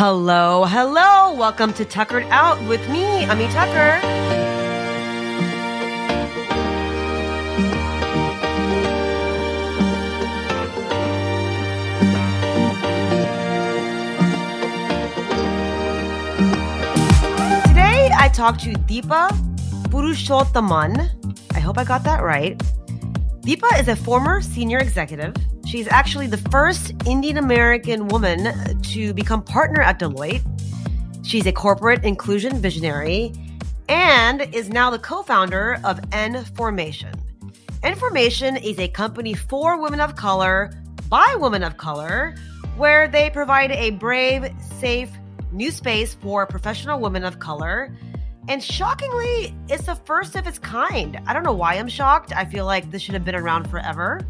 Hello, hello. Welcome to Tuckered Out with me, Ami Tucker. Today I talked to Deepa Purushothaman. I hope I got that right. Deepa is a former senior executive She's actually the first Indian American woman to become partner at Deloitte. She's a corporate inclusion visionary and is now the co founder of N Formation. N Formation is a company for women of color by women of color where they provide a brave, safe, new space for professional women of color. And shockingly, it's the first of its kind. I don't know why I'm shocked. I feel like this should have been around forever.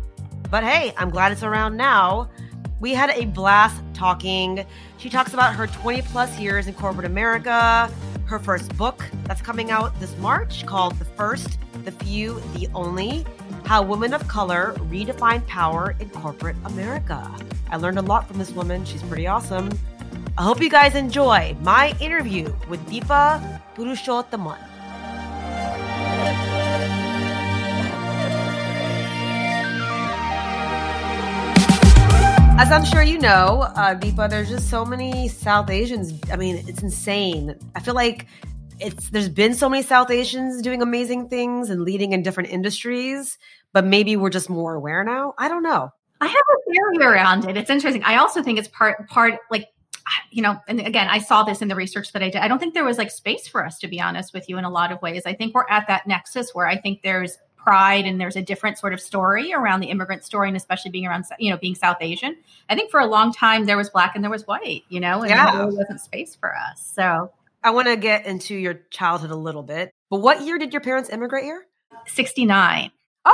But hey, I'm glad it's around now. We had a blast talking. She talks about her 20 plus years in corporate America, her first book that's coming out this March called The First, The Few, The Only How Women of Color Redefine Power in Corporate America. I learned a lot from this woman. She's pretty awesome. I hope you guys enjoy my interview with Deepa Purushothaman. As I'm sure you know, uh, Deepa, there's just so many South Asians. I mean, it's insane. I feel like it's there's been so many South Asians doing amazing things and leading in different industries, but maybe we're just more aware now. I don't know. I have a theory around it. It's interesting. I also think it's part part like you know, and again, I saw this in the research that I did. I don't think there was like space for us to be honest with you in a lot of ways. I think we're at that nexus where I think there's pride and there's a different sort of story around the immigrant story and especially being around you know being south asian i think for a long time there was black and there was white you know and yeah. there wasn't space for us so i want to get into your childhood a little bit but what year did your parents immigrate here 69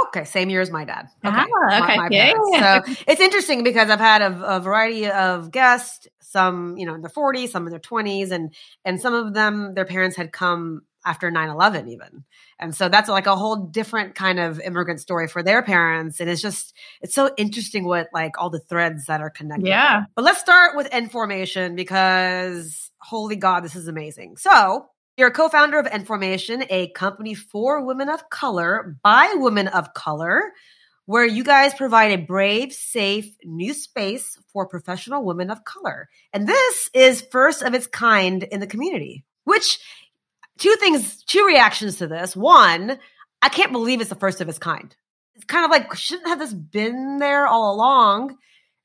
Okay, same year as my dad. Okay, ah, okay. My, my yeah. So it's interesting because I've had a, a, variety of guests, some you know in their 40s, some in their 20s, and and some of them their parents had come after 9-11 even. And so that's like a whole different kind of immigrant story for their parents. And it's just it's so interesting what like all the threads that are connected. Yeah. But let's start with N Formation because holy god this is amazing. So you're a co-founder of N Formation a company for women of color by women of color where you guys provide a brave, safe, new space for professional women of color. And this is first of its kind in the community, which two things, two reactions to this. One, I can't believe it's the first of its kind. It's kind of like, shouldn't have this been there all along?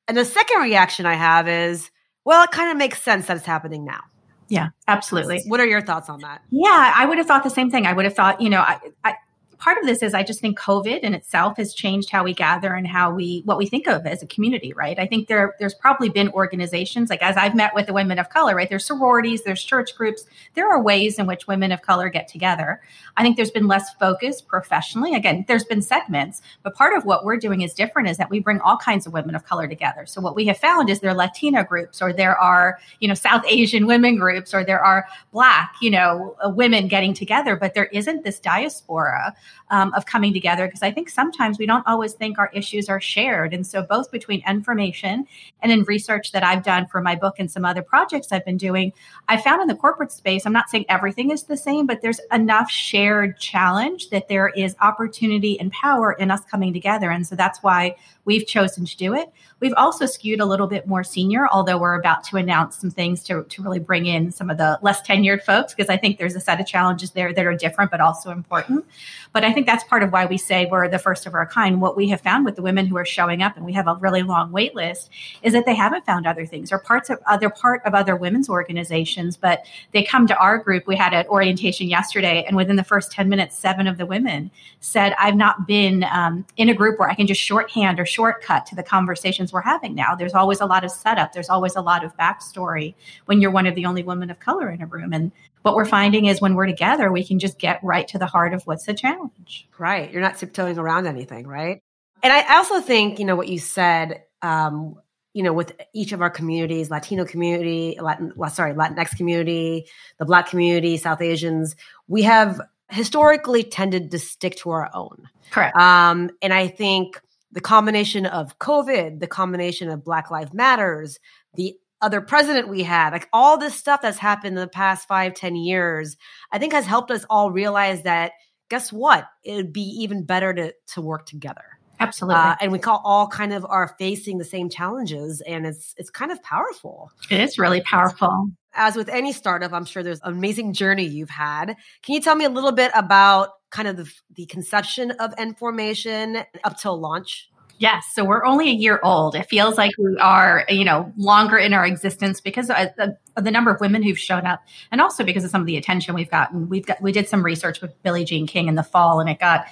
And the second reaction I have is, well, it kind of makes sense that it's happening now. Yeah, absolutely. What are your thoughts on that? Yeah, I would have thought the same thing. I would have thought, you know, I, I part of this is I just think COVID in itself has changed how we gather and how we what we think of as a community, right? I think there there's probably been organizations like as I've met with the women of color, right? There's sororities, there's church groups. There are ways in which women of color get together. I think there's been less focus professionally. Again, there's been segments, but part of what we're doing is different is that we bring all kinds of women of color together. So what we have found is there are Latina groups or there are, you know, South Asian women groups or there are black, you know, women getting together, but there isn't this diaspora um, of coming together because I think sometimes we don't always think our issues are shared. And so, both between N Formation and in research that I've done for my book and some other projects I've been doing, I found in the corporate space, I'm not saying everything is the same, but there's enough shared challenge that there is opportunity and power in us coming together. And so, that's why we've chosen to do it. We've also skewed a little bit more senior, although we're about to announce some things to, to really bring in some of the less tenured folks, because I think there's a set of challenges there that are different, but also important. But I think that's part of why we say we're the first of our kind. What we have found with the women who are showing up, and we have a really long wait list, is that they haven't found other things or parts of other part of other women's organizations, but they come to our group. We had an orientation yesterday, and within the first 10 minutes, seven of the women said, I've not been um, in a group where I can just shorthand or shortcut to the conversations we're having now. There's always a lot of setup, there's always a lot of backstory when you're one of the only women of color in a room. And what we're finding is when we're together, we can just get right to the heart of what's the challenge. Right. You're not tiptoeing around anything, right? And I also think, you know, what you said, um, you know, with each of our communities, Latino community, Latin, well, sorry, Latinx community, the Black community, South Asians, we have historically tended to stick to our own. Correct. Um, and I think the combination of COVID, the combination of Black Lives Matters, the other president we had, like all this stuff that's happened in the past five, ten years, I think has helped us all realize that guess what? It'd be even better to to work together. Absolutely. Uh, and we call all kind of are facing the same challenges and it's it's kind of powerful. It is really powerful. As with any startup, I'm sure there's an amazing journey you've had. Can you tell me a little bit about kind of the, the conception of Nformation up till launch? Yes. So we're only a year old. It feels like we are, you know, longer in our existence because of the number of women who've shown up and also because of some of the attention we've gotten. We've got, we did some research with Billie Jean King in the fall and it got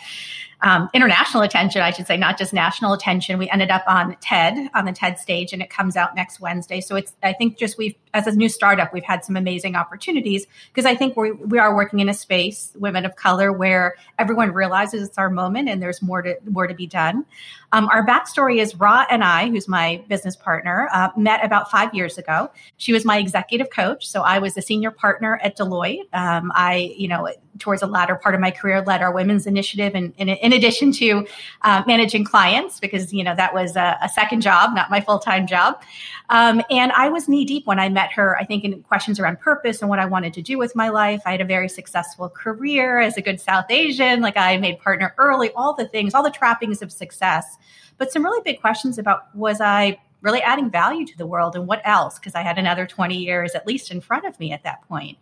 um, international attention, I should say, not just national attention. We ended up on TED, on the TED stage, and it comes out next Wednesday. So it's, I think, just we've, as a new startup, we've had some amazing opportunities because I think we we are working in a space, women of color, where everyone realizes it's our moment and there's more to more to be done. Um, our backstory is Rha and I, who's my business partner, uh, met about five years ago. She was my executive coach, so I was a senior partner at Deloitte. Um, I, you know, towards the latter part of my career, led our women's initiative, and in addition to uh, managing clients, because you know that was a, a second job, not my full time job. Um, and I was knee deep when I met her. I think in questions around purpose and what I wanted to do with my life. I had a very successful career as a good South Asian. Like I made partner early, all the things, all the trappings of success but some really big questions about was I really adding value to the world and what else? Because I had another 20 years at least in front of me at that point.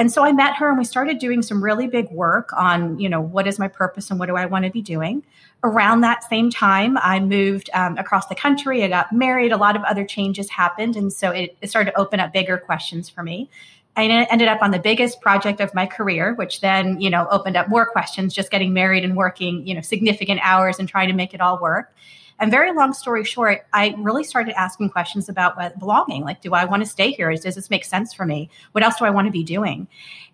And so I met her and we started doing some really big work on, you know, what is my purpose and what do I want to be doing. Around that same time, I moved um, across the country. I got married. A lot of other changes happened. And so it, it started to open up bigger questions for me. I ended up on the biggest project of my career, which then, you know, opened up more questions, just getting married and working, you know, significant hours and trying to make it all work. And very long story short, I really started asking questions about what belonging. Like, do I want to stay here? Does this make sense for me? What else do I want to be doing?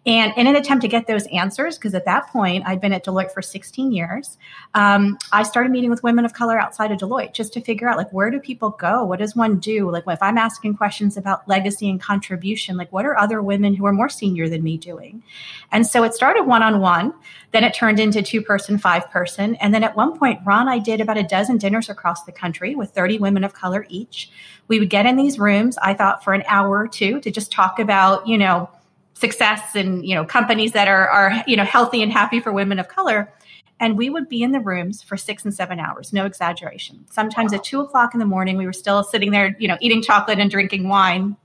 And in an attempt to get those answers, because at that point I'd been at Deloitte for 16 years, um, I started meeting with women of color outside of Deloitte just to figure out like where do people go? What does one do? Like if I'm asking questions about legacy and contribution, like what are other women who are more senior than me doing? And so it started one on one, then it turned into two person, five person, and then at one point Ron, I did about a dozen dinners across the country with 30 women of color each. We would get in these rooms, I thought for an hour or two to just talk about, you know success and you know companies that are are you know healthy and happy for women of color. And we would be in the rooms for six and seven hours. No exaggeration. Sometimes wow. at two o'clock in the morning we were still sitting there you know eating chocolate and drinking wine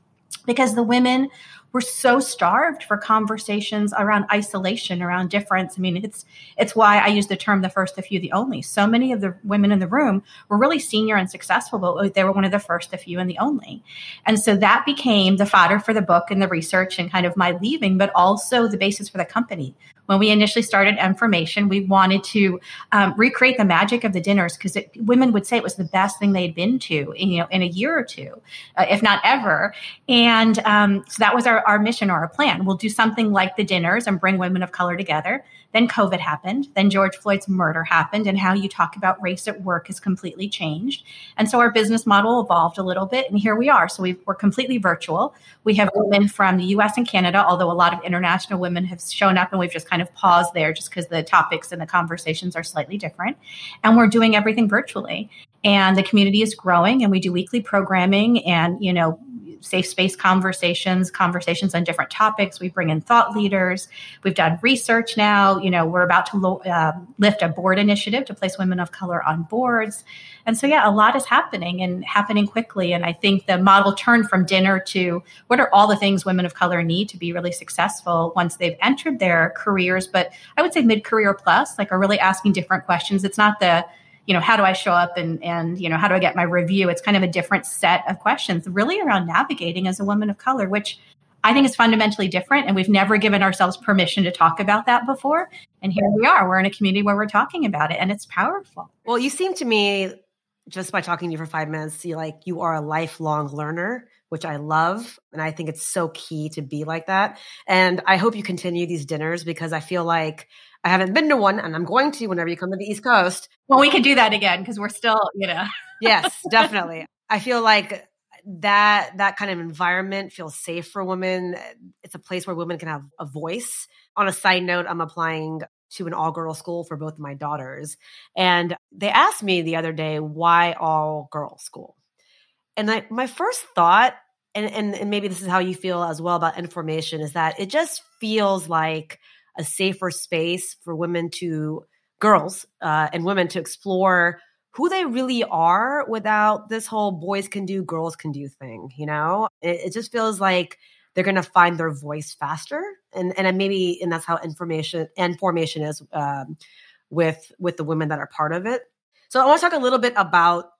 because the women we're so starved for conversations around isolation around difference. I mean it's it's why i use the term the first the few the only. So many of the women in the room were really senior and successful but they were one of the first the few and the only. And so that became the fodder for the book and the research and kind of my leaving but also the basis for the company when we initially started Nformation, we wanted to um, recreate the magic of the dinners because women would say it was the best thing they'd been to, in, you know, in a year or two, uh, if not ever. And um, so that was our, our mission or our plan. We'll do something like the dinners and bring women of color together. Then COVID happened. Then George Floyd's murder happened, and how you talk about race at work has completely changed. And so our business model evolved a little bit, and here we are. So we are completely virtual. We have women from the US and Canada, although a lot of international women have shown up, and we've just kind of paused there just because the topics and the conversations are slightly different. And we're doing everything virtually. And the community is growing, and we do weekly programming and, you know, safe space conversations, conversations on different topics. We bring in thought leaders. We've done research now. You know, we're about to lo- uh, lift a board initiative to place women of color on boards. And so, yeah, a lot is happening and happening quickly. And I think the model turned from dinner to what are all the things women of color need to be really successful once they've entered their careers. But I would say mid career plus, like are really asking different questions. It's not the you know how do i show up and and you know how do i get my review it's kind of a different set of questions really around navigating as a woman of color which i think is fundamentally different and we've never given ourselves permission to talk about that before and here we are we're in a community where we're talking about it and it's powerful well you seem to me just by talking to you for five minutes you like you are a lifelong learner which I love. And I think it's so key to be like that. And I hope you continue these dinners because I feel like I haven't been to one and I'm going to whenever you come to the East Coast. Well, we could do that again because we're still, you know. yes, definitely. I feel like that that kind of environment feels safe for women. It's a place where women can have a voice. On a side note, I'm applying to an all girl school for both of my daughters. And they asked me the other day, why all girl school? And I, my first thought and, and and maybe this is how you feel as well about N Formation is that it just feels like a safer space for women to girls uh, and women to explore who they really are without this whole boys can do girls can do thing you know? It, it just feels like they're going to find their voice faster and and maybe and that's how information and formation is um, with with the women that are part of it. So i want to talk a little bit about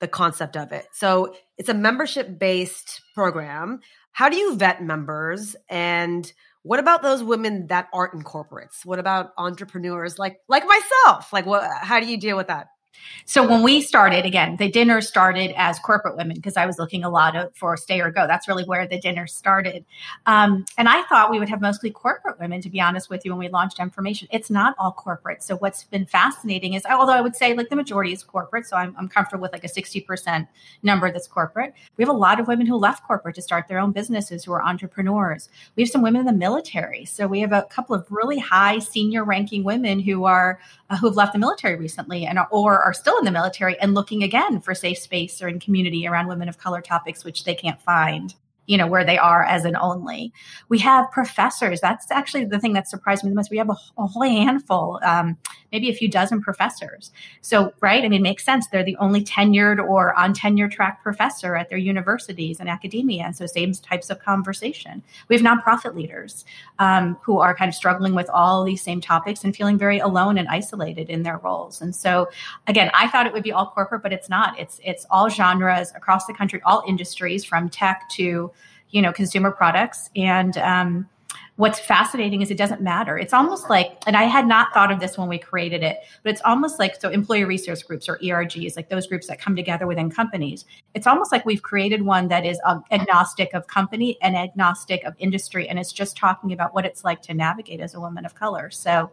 the concept of it. So it's a membership based program. How do you vet members and what about those women that aren't in corporates? What about entrepreneurs like like myself? Like what how do you deal with that so when we started, again, the dinner started as corporate women because I was looking a lot of, for stay or go. That's really where the dinner started. Um, and I thought we would have mostly corporate women, to be honest with you, when we launched N Formation. It's not all corporate. So what's been fascinating is, although I would say like the majority is corporate, so I'm, I'm comfortable with like a 60% number that's corporate. We have a lot of women who left corporate to start their own businesses who are entrepreneurs. We have some women in the military. So we have a couple of really high senior ranking women who are, uh, who have left the military recently and or are still in the military and looking again for safe space or in community around women of color topics, which they can't find you know where they are as an only. We have professors. That's actually the thing that surprised me the most. We have a, a whole handful um, maybe a few dozen professors. So right? I mean it makes sense. They're the only tenured or on tenure track professor at their universities and academia. And so same types of conversation. We have nonprofit leaders um, who are kind of struggling with all these same topics and feeling very alone and isolated in their roles. And so again i thought it would be all corporate but it's not. It's it's all genres across the country all industries from tech to you know consumer products. And um, what's fascinating is it doesn't matter. It's almost like and i had not thought of this when we created it but it's almost like so employee resource groups or ergs like those groups that come together within companies it's almost like we've created one that is agnostic of company and agnostic of industry and it's just talking about what it's like to navigate as a woman of color. So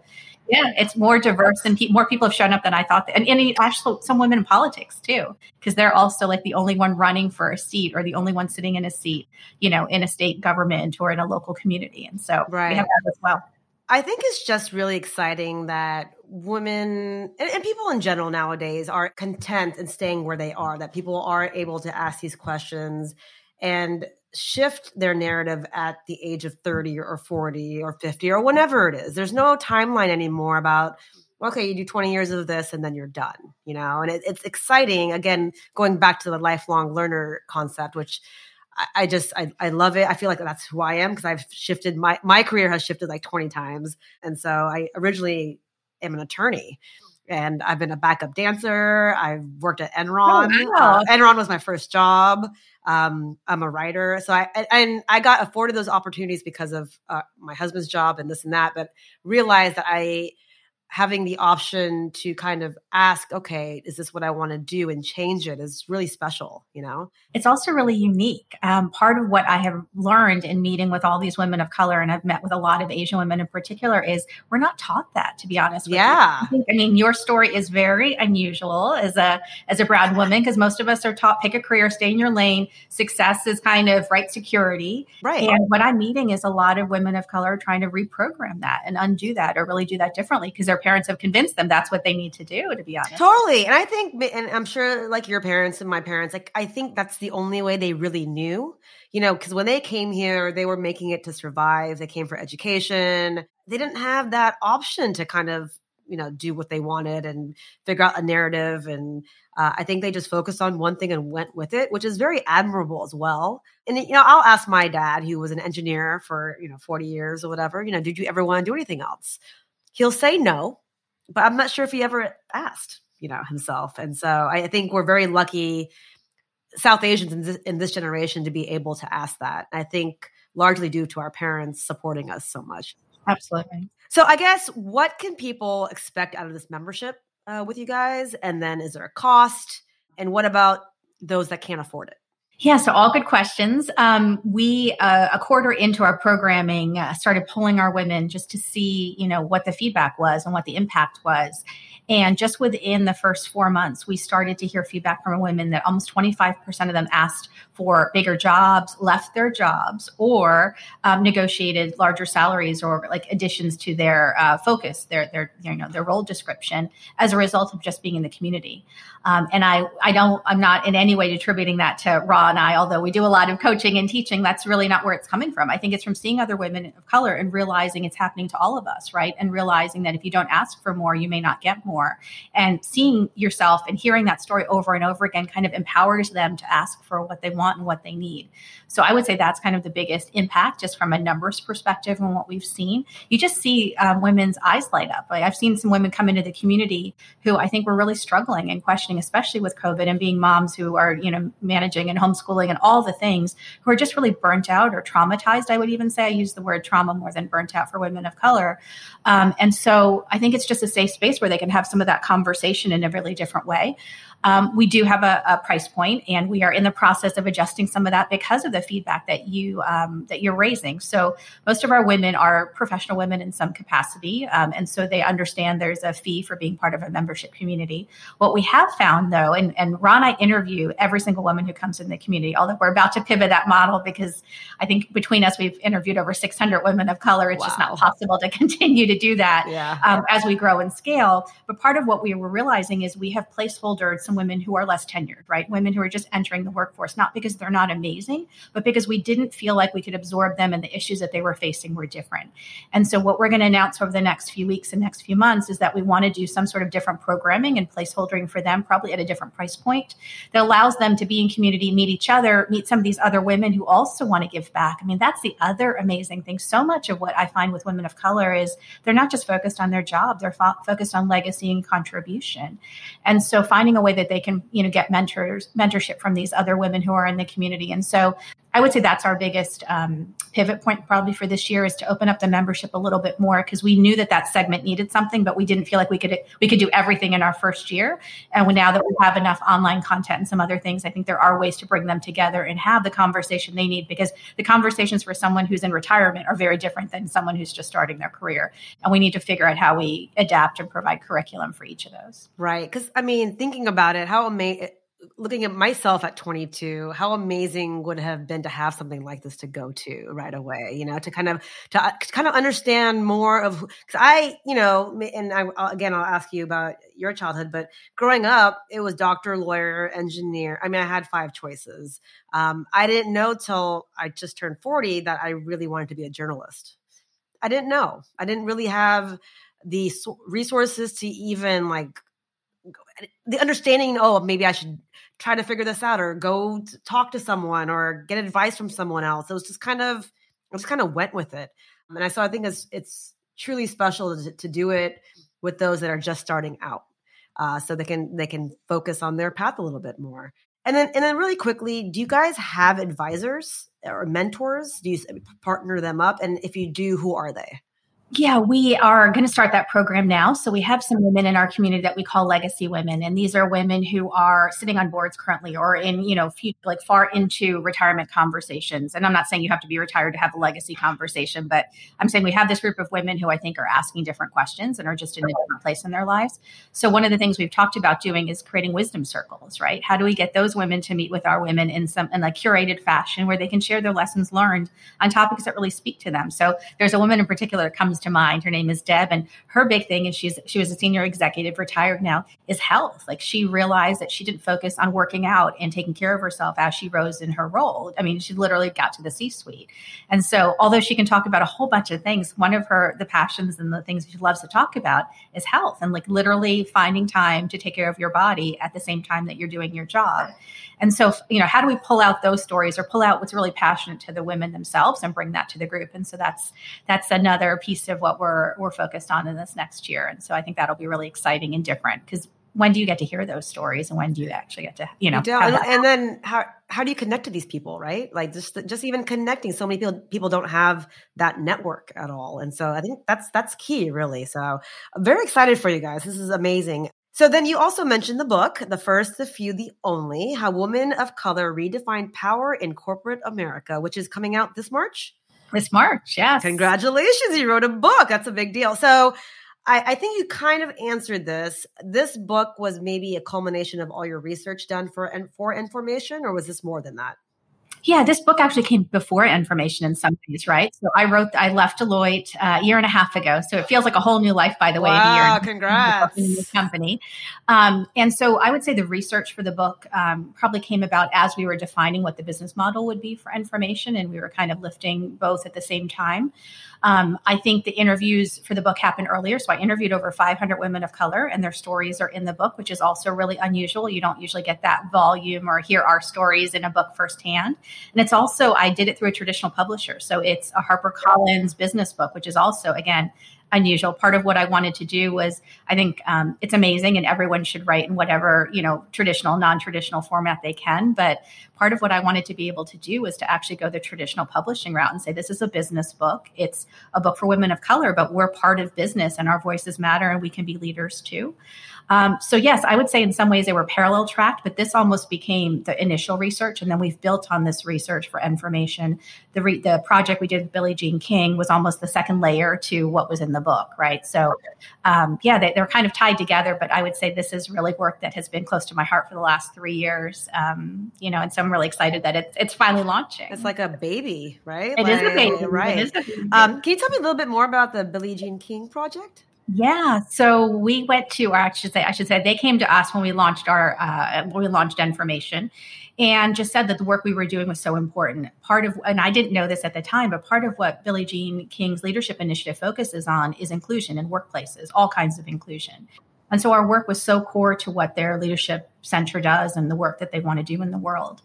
yeah, it's more diverse and pe- more people have shown up than I thought. And, and actually, some women in politics too, because they're also like the only one running for a seat or the only one sitting in a seat, you know, in a state government or in a local community. And so right. we have that as well. I think it's just really exciting that women and, and, people in general nowadays are content in staying where they are, that people are able to ask these questions and shift their narrative at the age of 30 or 40 or 50 or whenever it is. There's no timeline anymore about, okay, you do 20 years of this and then you're done, you know? And it, it's exciting. Again, going back to the lifelong learner concept, which I, I just, I, I love it. I feel like that's who I am because I've shifted, my, my career has shifted like 20 times. And so I originally am an attorney and I've been a backup dancer. I've worked at Enron. Oh, wow. uh, Enron was my first job. Um, I'm a writer, so I and I got afforded those opportunities because of uh, my husband's job and this and that. But realized that I having the option to kind of ask, okay, is this what I want to do and change it is really special, you know? It's also really unique. Um, part of what I have learned in meeting with all these women of color, and I've met with a lot of Asian women in particular, is we're not taught that, to be honest. yeah. You. I mean, your story is very unusual as a as a brown woman because most of us are taught pick a career, stay in your lane. Success is kind of right security. Right. And what I'm meeting is a lot of women of color trying to reprogram that and undo that or really do that differently because they're their parents have convinced them that's what they need to do to be honest. Totally. And i think and i'm sure like your parents and my parents like i think that's the only way they really knew you know because when they came here they were making it to survive. They came for education. They didn't have that option to kind of you know do what they wanted and figure out a narrative. And uh, i think they just focused on one thing and went with it which is very admirable as well. And you know i'll ask my dad who was an engineer for you know 40 years or whatever you know did you ever want to do anything else he'll say no, but I'm not sure if he ever asked, you know, himself. And so I think we're very lucky, South Asians in this, in this generation, to be able to ask that. I think largely due to our parents supporting us so much. Absolutely. So I guess what can people expect out of this membership uh, with you guys? And then is there a cost? And what about those that can't afford it? Yeah, so all good questions. Um, we uh, a quarter into our programming uh, started pulling our women just to see, you know, what the feedback was and what the impact was. And just within the first four months, we started to hear feedback from women that almost 25% of them asked for bigger jobs, left their jobs, or um, negotiated larger salaries or like additions to their uh, focus, their, their, you know, their role description as a result of just being in the community. Um, and I, I don't, I'm not in any way attributing that to Rha And I, although we do a lot of coaching and teaching, that's really not where it's coming from. I think it's from seeing other women of color and realizing it's happening to all of us, right? And realizing that if you don't ask for more, you may not get more. And seeing yourself and hearing that story over and over again kind of empowers them to ask for what they want and what they need. So I would say that's kind of the biggest impact just from a numbers perspective and what we've seen. You just see um, women's eyes light up. Like I've seen some women come into the community who I think were really struggling and questioning, especially with COVID and being moms who are, you know, managing and homeschooling and all the things who are just really burnt out or traumatized. I would even say I use the word trauma more than burnt out for women of color. Um, and so I think it's just a safe space where they can have some of that conversation in a really different way. Um, we do have a, a, price point, and we are in the process of adjusting some of that because of the feedback that you um, that you're raising. So most of our women are professional women in some capacity, um, and so they understand there's a fee for being part of a membership community. What we have found, though, and, and Ron, I interview every single woman who comes in the community. Although we're about to pivot that model because I think between us we've interviewed over 600 women of color. It's wow. just not possible to continue to do that yeah. Um, as we grow and scale. But part of what we were realizing is we have placeholders some women who are less tenured, right? Women who are just entering the workforce, not because they're not amazing, but because we didn't feel like we could absorb them and the issues that they were facing were different. And so, what we're going to announce over the next few weeks and next few months is that we want to do some sort of different programming and placeholdering for them, probably at a different price point that allows them to be in community, meet each other, meet some of these other women who also want to give back. I mean, that's the other amazing thing. So much of what I find with women of color is they're not just focused on their job, they're fo- focused on legacy and contribution. And so, finding a way that they can you know get mentors mentorship from these other women who are in the community. And so I would say that's our biggest um, pivot point probably for this year is to open up the membership a little bit more because we knew that that segment needed something, but we didn't feel like we could we could do everything in our first year. And now that we have enough online content and some other things, I think there are ways to bring them together and have the conversation they need because the conversations for someone who's in retirement are very different than someone who's just starting their career, and we need to figure out how we adapt and provide curriculum for each of those. Right, because I mean, thinking about it, how amazing looking at myself at 22 how amazing would have been to have something like this to go to right away you know to kind of to, uh, to kind of understand more of because i you know and I, again i'll ask you about your childhood but growing up it was doctor lawyer engineer i mean i had five choices. Um, i didn't know till i just turned 40 that i really wanted to be a journalist. I didn't know. I didn't really have the resources to even like the understanding oh maybe i should try to figure this out or go talk to someone or get advice from someone else. It was just kind of, I just kind of went with it. And I, so I think it's, it's truly special to, to do it with those that are just starting out. Uh, so they can, they can focus on their path a little bit more. And then, and then really quickly, do you guys have advisors or mentors? Do you partner them up? And if you do, who are they? Yeah, we are going to start that program now. So we have some women in our community that we call legacy women, and these are women who are sitting on boards currently or in you know few, like far into retirement conversations. And I'm not saying you have to be retired to have a legacy conversation, but I'm saying we have this group of women who I think are asking different questions and are just in a different place in their lives. So one of the things we've talked about doing is creating wisdom circles. Right? How do we get those women to meet with our women in some in a curated fashion where they can share their lessons learned on topics that really speak to them? So there's a woman in particular that comes comes to mind. Her name is Deb, and her big thing is she's she was a senior executive, retired now, is health. Like she realized that she didn't focus on working out and taking care of herself as she rose in her role. I mean, she literally got to the C suite, and so although she can talk about a whole bunch of things, one of her the passions and the things she loves to talk about is health and like literally finding time to take care of your body at the same time that you're doing your job. And so, you know, how do we pull out those stories or pull out what's really passionate to the women themselves and bring that to the group? And so that's that's another piece of what we're we're focused on in this next year. And so I think that'll be really exciting and different because when do you get to hear those stories and when do you actually get to you know you and, and, then how how do you connect to these people right? Like just just even connecting so many people people don't have that network at all. And so i think that's that's key really. So i'm very excited for you guys. This is amazing. So then you also mentioned the book, The First, the Few, the Only, How Women of Color Redefine Power in Corporate America, which is coming out this March. This March, yes. Congratulations, you wrote a book. That's a big deal. So I, I think you kind of answered this. This book was maybe a culmination of all your research done for and for N Formation, or was this more than that? Yeah, this book actually came before N Formation in some ways, right? So I wrote, I left Deloitte uh, a year and a half ago. So it feels like a whole new life, by the way. Wow, congrats. In the company. Um, and so I would say the research for the book um, probably came about as we were defining what the business model would be for N Formation. And we were kind of lifting both at the same time. Um, I think the interviews for the book happened earlier. So I interviewed over 500 women of color, and their stories are in the book, which is also really unusual. You don't usually get that volume or hear our stories in a book firsthand. And it's also, I did it through a traditional publisher. So it's a HarperCollins business book, which is also, again, unusual. Part of what I wanted to do was, I think um, it's amazing, and everyone should write in whatever you know traditional, non-traditional format they can. But part of what I wanted to be able to do was to actually go the traditional publishing route and say, this is a business book. It's a book for women of color, but we're part of business, and our voices matter, and we can be leaders too. Um, so yes, I would say in some ways they were parallel tracked, but this almost became the initial research, and then we've built on this research for N Formation. The re- the project we did with Billie Jean King was almost the second layer to what was in the book, right? So um, yeah, they, are kind of tied together, but I would say this is really work that has been close to my heart for the last three years. Um, you know, and so I'm really excited that it's it's finally launching. It's like a baby, right? It like, is a baby, right? A baby. Um, can you tell me a little bit more about the Billie Jean King project? Yeah, so we went to, or I should say, I should say, they came to us when we launched our uh, when we launched N Formation, and just said that the work we were doing was so important. Part of, and I didn't know this at the time, but part of what Billie Jean King's leadership initiative focuses on is inclusion in workplaces, all kinds of inclusion. And so our work was so core to what their leadership center does and the work that they want to do in the world.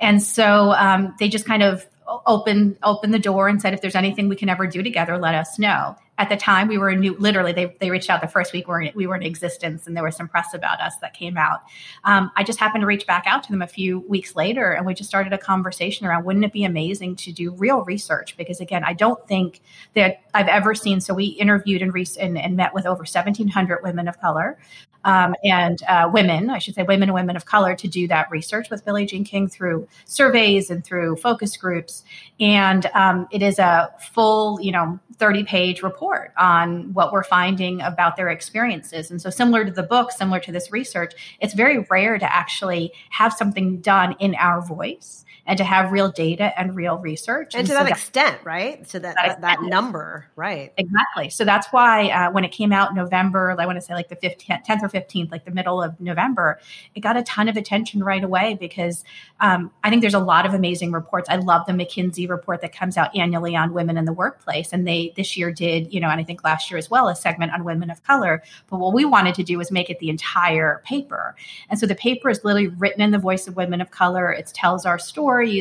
And so um, they just kind of opened opened the door and said, if there's anything we can ever do together, let us know at the time we were new literally they, they reached out the first week we were, in, we were in existence and there was some press about us that came out um, i just happened to reach back out to them a few weeks later and we just started a conversation around wouldn't it be amazing to do real research because again i don't think that i've ever seen so we interviewed and, re- and, and met with over 1700 women of color um, and uh, women, I should say, women and women of color, to do that research with Billie Jean King through surveys and through focus groups. And um, it is a full, you know, 30 page report on what we're finding about their experiences. And so, similar to the book, similar to this research, it's very rare to actually have something done in our voice and to have real data and real research. And, and to so that, that, extent, right? So that, that, that, number, right? Exactly. So that's why uh, when it came out November, I want to say like the 15th, 10th or 15th, like the middle of November, it got a ton of attention right away because um, I think there's a lot of amazing reports. I love the McKinsey report that comes out annually on women in the workplace. And they this year did, you know, and I think last year as well, a segment on women of color. But what we wanted to do was make it the entire paper. And so the paper is literally written in the voice of women of color. It tells our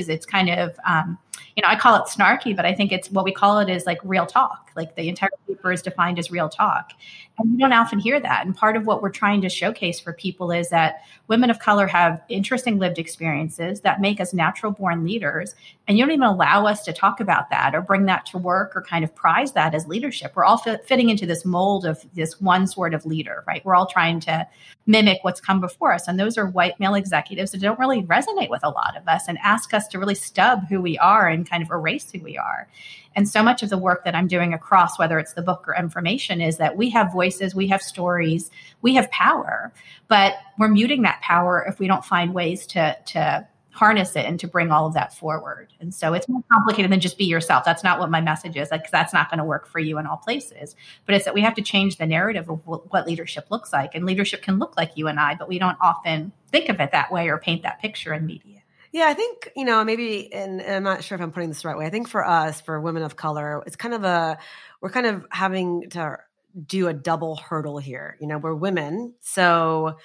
It's kind of, um, you know, I call it snarky, but I think it's what we call it is like real talk. Like the entire paper is defined as real talk. And you don't often hear that. And part of what we're trying to showcase for people is that women of color have interesting lived experiences that make us natural born leaders. And you don't even allow us to talk about that or bring that to work or kind of prize that as leadership. We're all fit, fitting into this mold of this one sort of leader, right? We're all trying to mimic what's come before us. And those are white male executives that don't really resonate with a lot of us and ask us to really stub who we are and kind of erase who we are. And so much of the work that I'm doing across, whether it's the book or N Formation, is that we have voices, we have stories, we have power, but we're muting that power if we don't find ways to, to harness it and to bring all of that forward. And so it's more complicated than just be yourself. That's not what my message is. Like that's not going to work for you in all places. But it's that we have to change the narrative of what leadership looks like. And leadership can look like you and I, but we don't often think of it that way or paint that picture in media. Yeah, I think, you know, maybe, and, and, I'm not sure if I'm putting this the right way. I think for us, for women of color, it's kind of a, we're kind of having to do a double hurdle here. You know, we're women. So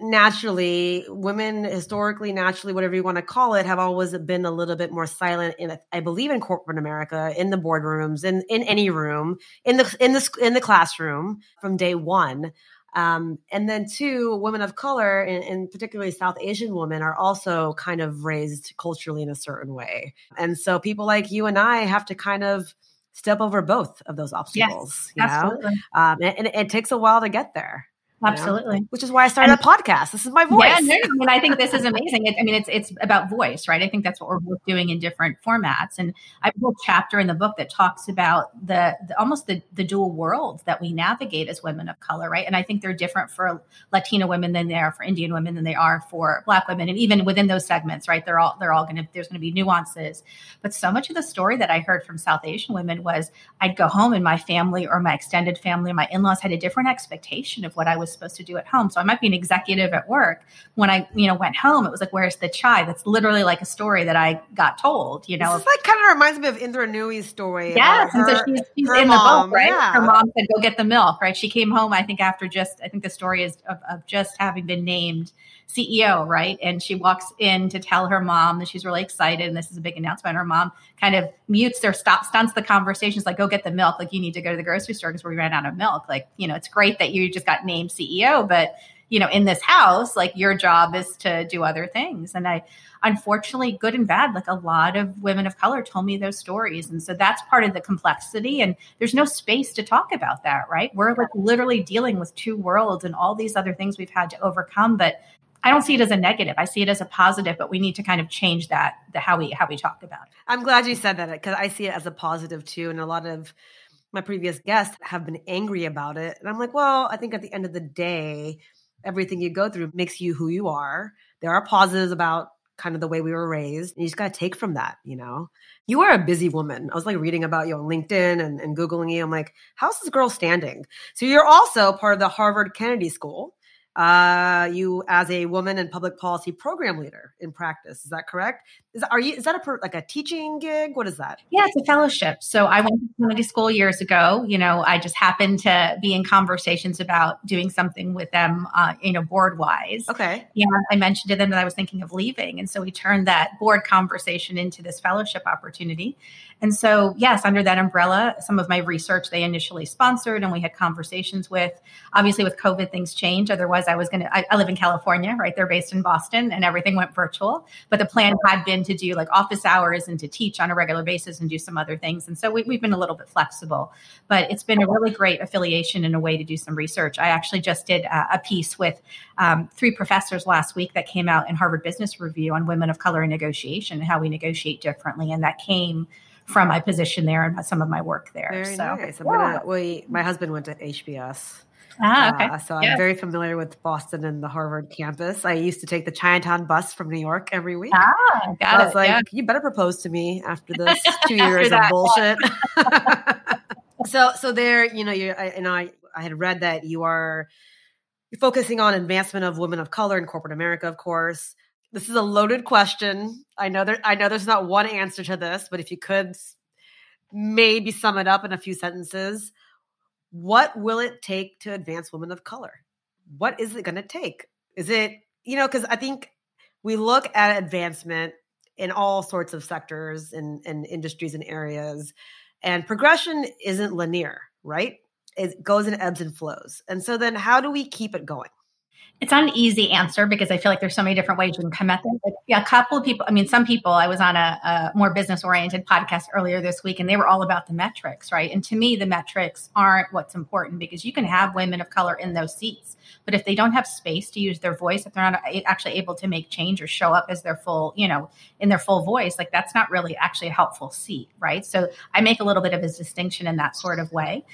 naturally, women historically, naturally, whatever you want to call it, have always been a little bit more silent in, I believe, in corporate America, in the boardrooms, in, in any room, in the, in the, in the classroom from day one. Um, and then two, women of color, and, and, particularly South Asian women, are also kind of raised culturally in a certain way. And so people like you and I have to kind of step over both of those obstacles. Yes, you know? Um, and, and, it takes a while to get there. Absolutely. Know? Which is why I started and, a podcast. This is my voice. Yeah, no, I mean, I think this is amazing. It, I mean, it's it's about voice, right? I think that's what we're both doing in different formats. And I have a whole chapter in the book that talks about the, the almost the, the dual worlds that we navigate as women of color, right? And I think they're different for Latina women than they are for Indian women than they are for Black women. And even within those segments, right? They're all they're all going to there's going to be nuances. But so much of the story that I heard from South Asian women was I'd go home and my family or my extended family, or my in-laws had a different expectation of what I was supposed to do at home. So I might be an executive at work. When I, you know, went home, it was like, where's the chai? That's literally like a story that I got told, you know. This like kind of reminds me of Indra Nooyi's story. Yes. Her, and so she's, she's in mom, the boat, right? Yeah. Her mom said, go get the milk, right? She came home, I think, after just, I think the story is of, of just having been named CEO, right? And she walks in to tell her mom that she's really excited and this is a big announcement. Her mom kind of mutes or stop stunts the conversation. She's like, go get the milk. Like you need to go to the grocery store because we ran out of milk. Like, you know, it's great that you just got named CEO, but you know, in this house, like your job is to do other things. And I, unfortunately, good and bad, like a lot of women of color told me those stories. And so that's part of the complexity. And there's no space to talk about that, right? We're like literally dealing with two worlds and all these other things we've had to overcome. But I don't see it as a negative. I see it as a positive, but we need to kind of change that the how we how we talk about it. I'm glad you said that because I see it as a positive too, and a lot of my previous guests have been angry about it, and I'm like, well, I think at the end of the day, everything you go through makes you who you are. There are positives about kind of the way we were raised, and you just got to take from that. You know, you are a busy woman. I was like reading about you on LinkedIn and, and googling you. I'm like, how's this girl standing? So you're also part of the Harvard Kennedy School uh, you as a woman and public policy program leader in practice. Is that correct? Is are you is that a like a teaching gig? What is that? Yeah, it's a fellowship. So I went to Kennedy School years ago. You know, I just happened to be in conversations about doing something with them, uh, you know, board wise. Okay. Yeah, I mentioned to them that I was thinking of leaving, and so we turned that board conversation into this fellowship opportunity. And so, yes, under that umbrella, some of my research they initially sponsored and we had conversations with. Obviously, with COVID, things change. Otherwise, I was going to, I live in California, right? They're based in Boston and everything went virtual. But the plan had been to do like office hours and to teach on a regular basis and do some other things. And so we, have been a little bit flexible. But it's been a really great affiliation and a way to do some research. I actually just did a, a piece with um, three professors last week that came out in Harvard Business Review on women of color in negotiation and how we negotiate differently. And that came from my position there and some of my work there. Very so, nice. I'm yeah. gonna, we, my husband went to HBS. Ah, okay. Uh, so yeah. I'm very familiar with Boston and the Harvard campus. I used to take the Chinatown bus from New York every week. Ah, got I was it. like, yeah. you better propose to me after this two years of bullshit. so, so there, you know, you, I, and I, I had read that you are focusing on advancement of women of color in corporate America, of course. This is a loaded question. I know there I know there's not one answer to this, but if you could maybe sum it up in a few sentences, what will it take to advance women of color? What is it going to take? Is it, you know, cuz I think we look at advancement in all sorts of sectors and, and industries and areas and progression isn't linear, right? It goes in ebbs and flows. And so then how do we keep it going? It's not an easy answer because I feel like there's so many different ways you can come at this. yeah, a couple of people, I mean, some people, I was on a, a more business oriented podcast earlier this week and they were all about the metrics, right? And to me, the metrics aren't what's important because you can have women of color in those seats. But if they don't have space to use their voice, if they're not actually able to make change or show up as their full, you know, in their full voice, like that's not really actually a helpful seat, right? So I make a little bit of a distinction in that sort of way.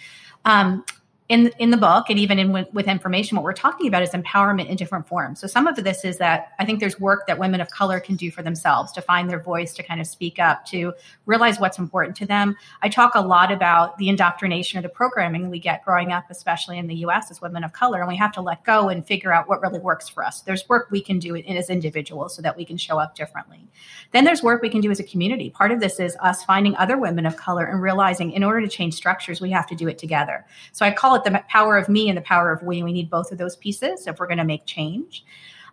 Um, in in the book and even in with N Formation what we're talking about is empowerment in different forms. So some of this is that i think there's work that women of color can do for themselves to find their voice to kind of speak up to realize what's important to them. I talk a lot about the indoctrination or the programming we get growing up especially in the us as women of color and we have to let go and figure out what really works for us. There's work we can do as individuals so that we can show up differently. Then there's work we can do as a community. Part of this is us finding other women of color and realizing in order to change structures we have to do it together. So i call it the power of me and the power of we. We need both of those pieces if we're going to make change.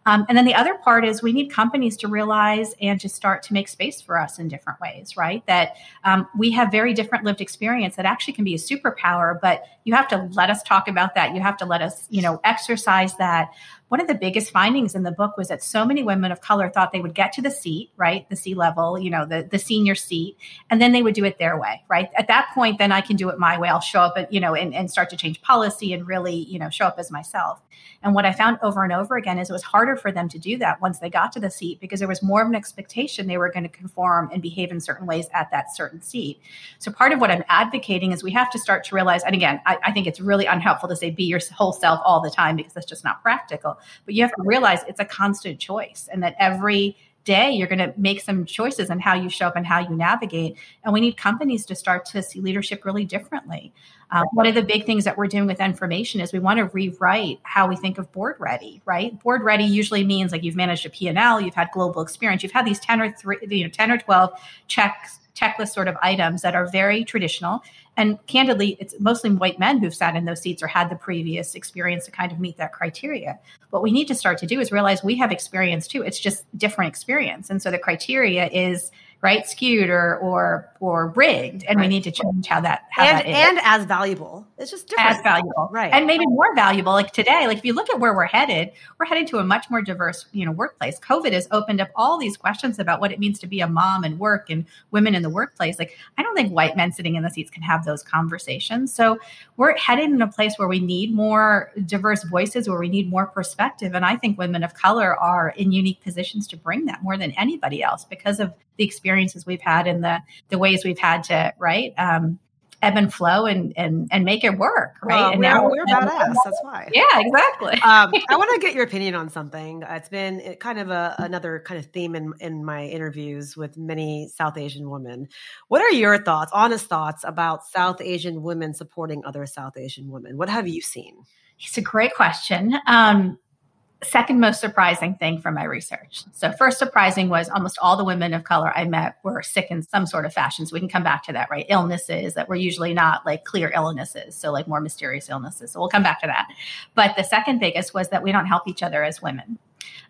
Um, and then the other part is we need companies to realize and to start to make space for us in different ways, right? That um, we have very different lived experience that actually can be a superpower, but you have to let us talk about that. You have to let us, you know, exercise that one of the biggest findings in the book was that so many women of color thought they would get to the seat, right? The C level, you know, the, the senior seat, and then they would do it their way, right? At that point, then I can do it my way. I'll show up, at, you know, and, and start to change policy and really, you know, show up as myself. And what I found over and over again is it was harder for them to do that once they got to the seat because there was more of an expectation they were going to conform and behave in certain ways at that certain seat. So part of what I'm advocating is we have to start to realize, and again, I, I think it's really unhelpful to say be your whole self all the time because that's just not practical. But you have to realize it's a constant choice and that every day you're going to make some choices in how you show up and how you navigate. And we need companies to start to see leadership really differently uh, one of the big things that we're doing with N Formation is we want to rewrite how we think of board ready right board ready usually means like you've managed a p&l you've had global experience you've had these 10 or three you know 10 or 12 checks checklist sort of items that are very traditional and candidly, it's mostly white men who've sat in those seats or had the previous experience to kind of meet that criteria. What we need to start to do is realize we have experience too. It's just different experience. And so the criteria is right? Skewed or or or rigged. And right. we need to change how that how and, that is. and as valuable. It's just different. As valuable. Right. And maybe more valuable like today like if you look at where we're headed we're headed to a much more diverse you know workplace. Covid has opened up all these questions about what it means to be a mom and work and women in the workplace. Like i don't think white men sitting in the seats can have those conversations. So we're headed in a place where we need more diverse voices where we need more perspective. And i think women of color are in unique positions to bring that more than anybody else because of the experiences we've had and the the ways we've had to right um, ebb and flow and and and make it work right? Well, and we're, now we're badass that's why. Yeah exactly. Um, i want to get your opinion on something. It's been kind of a, another kind of theme in, in my interviews with many south asian women. What are your thoughts honest thoughts about south asian women supporting other south asian women? What have you seen? It's a great question. Um, second most surprising thing from my research. So, first surprising was almost all the women of color I met were sick in some sort of fashion. So, we can come back to that, right? Illnesses that were usually not like clear illnesses, so like more mysterious illnesses. So, we'll come back to that. But the second biggest was that we don't help each other as women.